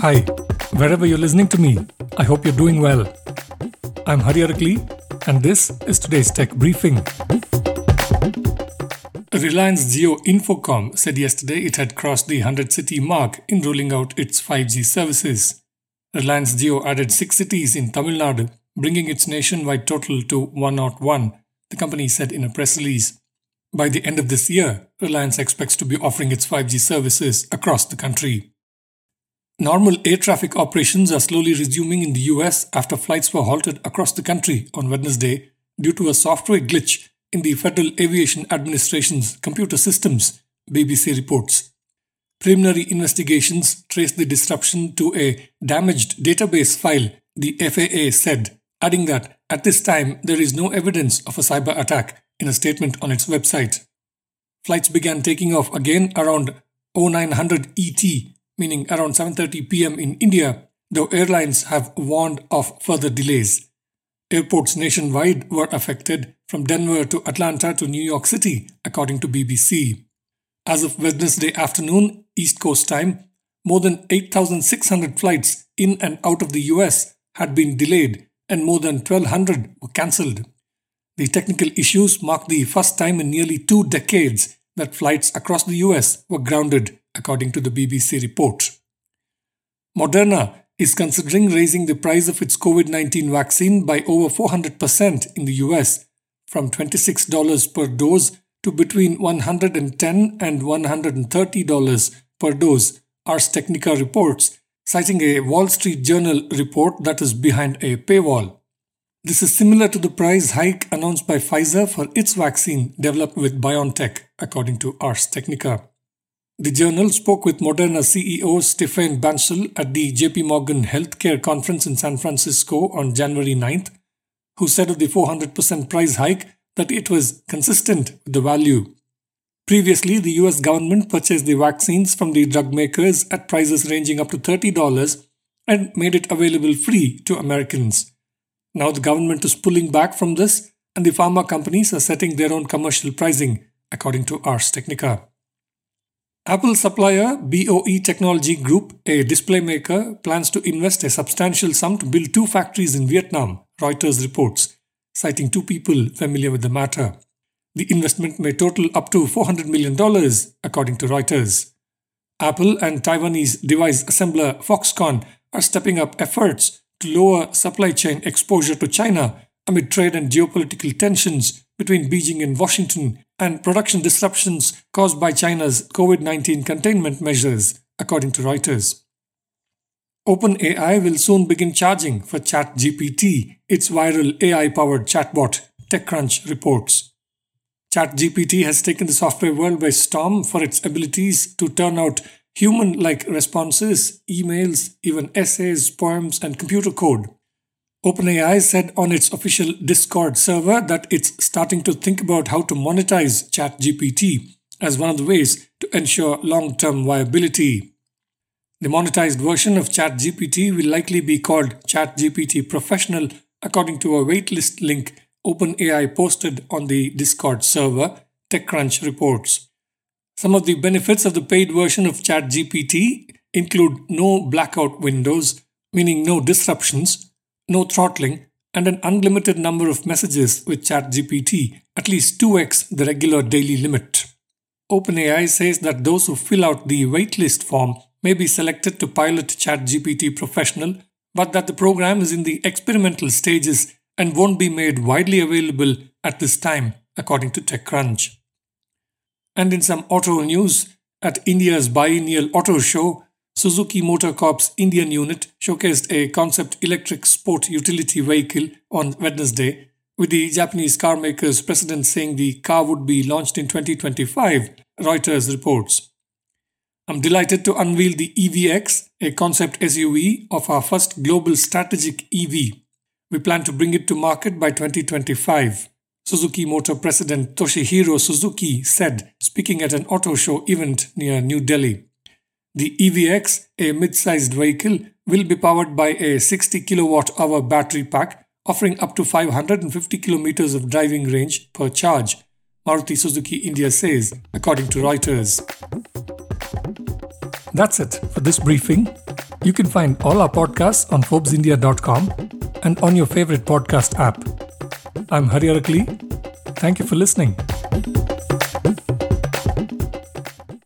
Hi, wherever you're listening to me, I hope you're doing well. I'm Hari Arakali, and this is today's tech briefing. Reliance Jio Infocom said yesterday it had crossed the 100 city mark in rolling out its 5G services. Reliance Jio added six cities in Tamil Nadu, bringing its nationwide total to 101, the company said in a press release. By the end of this year, Reliance expects to be offering its 5G services across the country. Normal air traffic operations are slowly resuming in the US after flights were halted across the country on Wednesday due to a software glitch in the Federal Aviation Administration's computer systems, BBC reports. Preliminary investigations trace the disruption to a damaged database file, the FAA said, adding that at this time there is no evidence of a cyber attack in a statement on its website. Flights began taking off again around 0900 ET meaning around 7:30 p.m. in India, though airlines have warned of further delays. Airports nationwide were affected from Denver to Atlanta to New York City, according to BBC. As of Wednesday afternoon, East Coast time, more than 8,600 flights in and out of the US had been delayed and more than 1,200 were cancelled. The technical issues mark the first time in nearly two decades that flights across the US were grounded according to the BBC report. Moderna is considering raising the price of its COVID 19 vaccine by over 400% in the US from $26 per dose to between 110 and $130 per dose, Ars Technica reports, citing a Wall Street Journal report that is behind a paywall. This is similar to the price hike announced by Pfizer for its vaccine developed with BioNTech, according to Ars Technica. The journal spoke with Moderna CEO Stéphane Bancel at the JP Morgan Healthcare Conference in San Francisco on January 9th, who said of the 400% price hike that it was consistent with the value. Previously, the US government purchased the vaccines from the drug makers at prices ranging up to $30 and made it available free to Americans. Now the government is pulling back from this, and the pharma companies are setting their own commercial pricing, according to Ars Technica. Apple supplier BOE Technology Group, a display maker, plans to invest a substantial sum to build two factories in Vietnam, Reuters reports, citing two people familiar with the matter. The investment may total up to $400 million, according to Reuters. Apple and Taiwanese device assembler Foxconn are stepping up efforts to lower supply chain exposure to China amid trade and geopolitical tensions between Beijing and Washington and production disruptions caused by China's COVID 19 containment measures, according to Reuters. OpenAI will soon begin charging for ChatGPT, its viral AI powered chatbot, TechCrunch reports. ChatGPT has taken the software world by storm for its abilities to turn out human like responses, emails, even essays, poems, and computer code. OpenAI said on its official Discord server that it's starting to think about how to monetize ChatGPT as one of the ways to ensure long term viability. The monetized version of ChatGPT will likely be called ChatGPT Professional, according to a waitlist link OpenAI posted on the Discord server, TechCrunch reports. Some of the benefits of the paid version of ChatGPT include no blackout windows, meaning no disruptions no throttling, and an unlimited number of messages with ChatGPT, at least 2x the regular daily limit. OpenAI says that those who fill out the waitlist form may be selected to pilot ChatGPT Professional, but that the program is in the experimental stages and won't be made widely available at this time, according to TechCrunch. And in some auto news, at India's biennial auto show, Suzuki Motor Corp's Indian unit showcased a concept electric sport utility vehicle on Wednesday, with the Japanese car maker's president saying the car would be launched in 2025, Reuters reports. I'm delighted to unveil the EVX, a concept SUV of our first global strategic EV. We plan to bring it to market by 2025. Suzuki Motor President Toshihiro Suzuki said, speaking at an auto show event near New Delhi. The EVX, a mid-sized vehicle, will be powered by a 60 kilowatt hour battery pack offering up to 550 kilometers of driving range per charge, Maruti Suzuki India says, according to Reuters. That's it for this briefing. You can find all our podcasts on ForbesIndia.com and on your favorite podcast app. I'm Hari Arakali. Thank you for listening.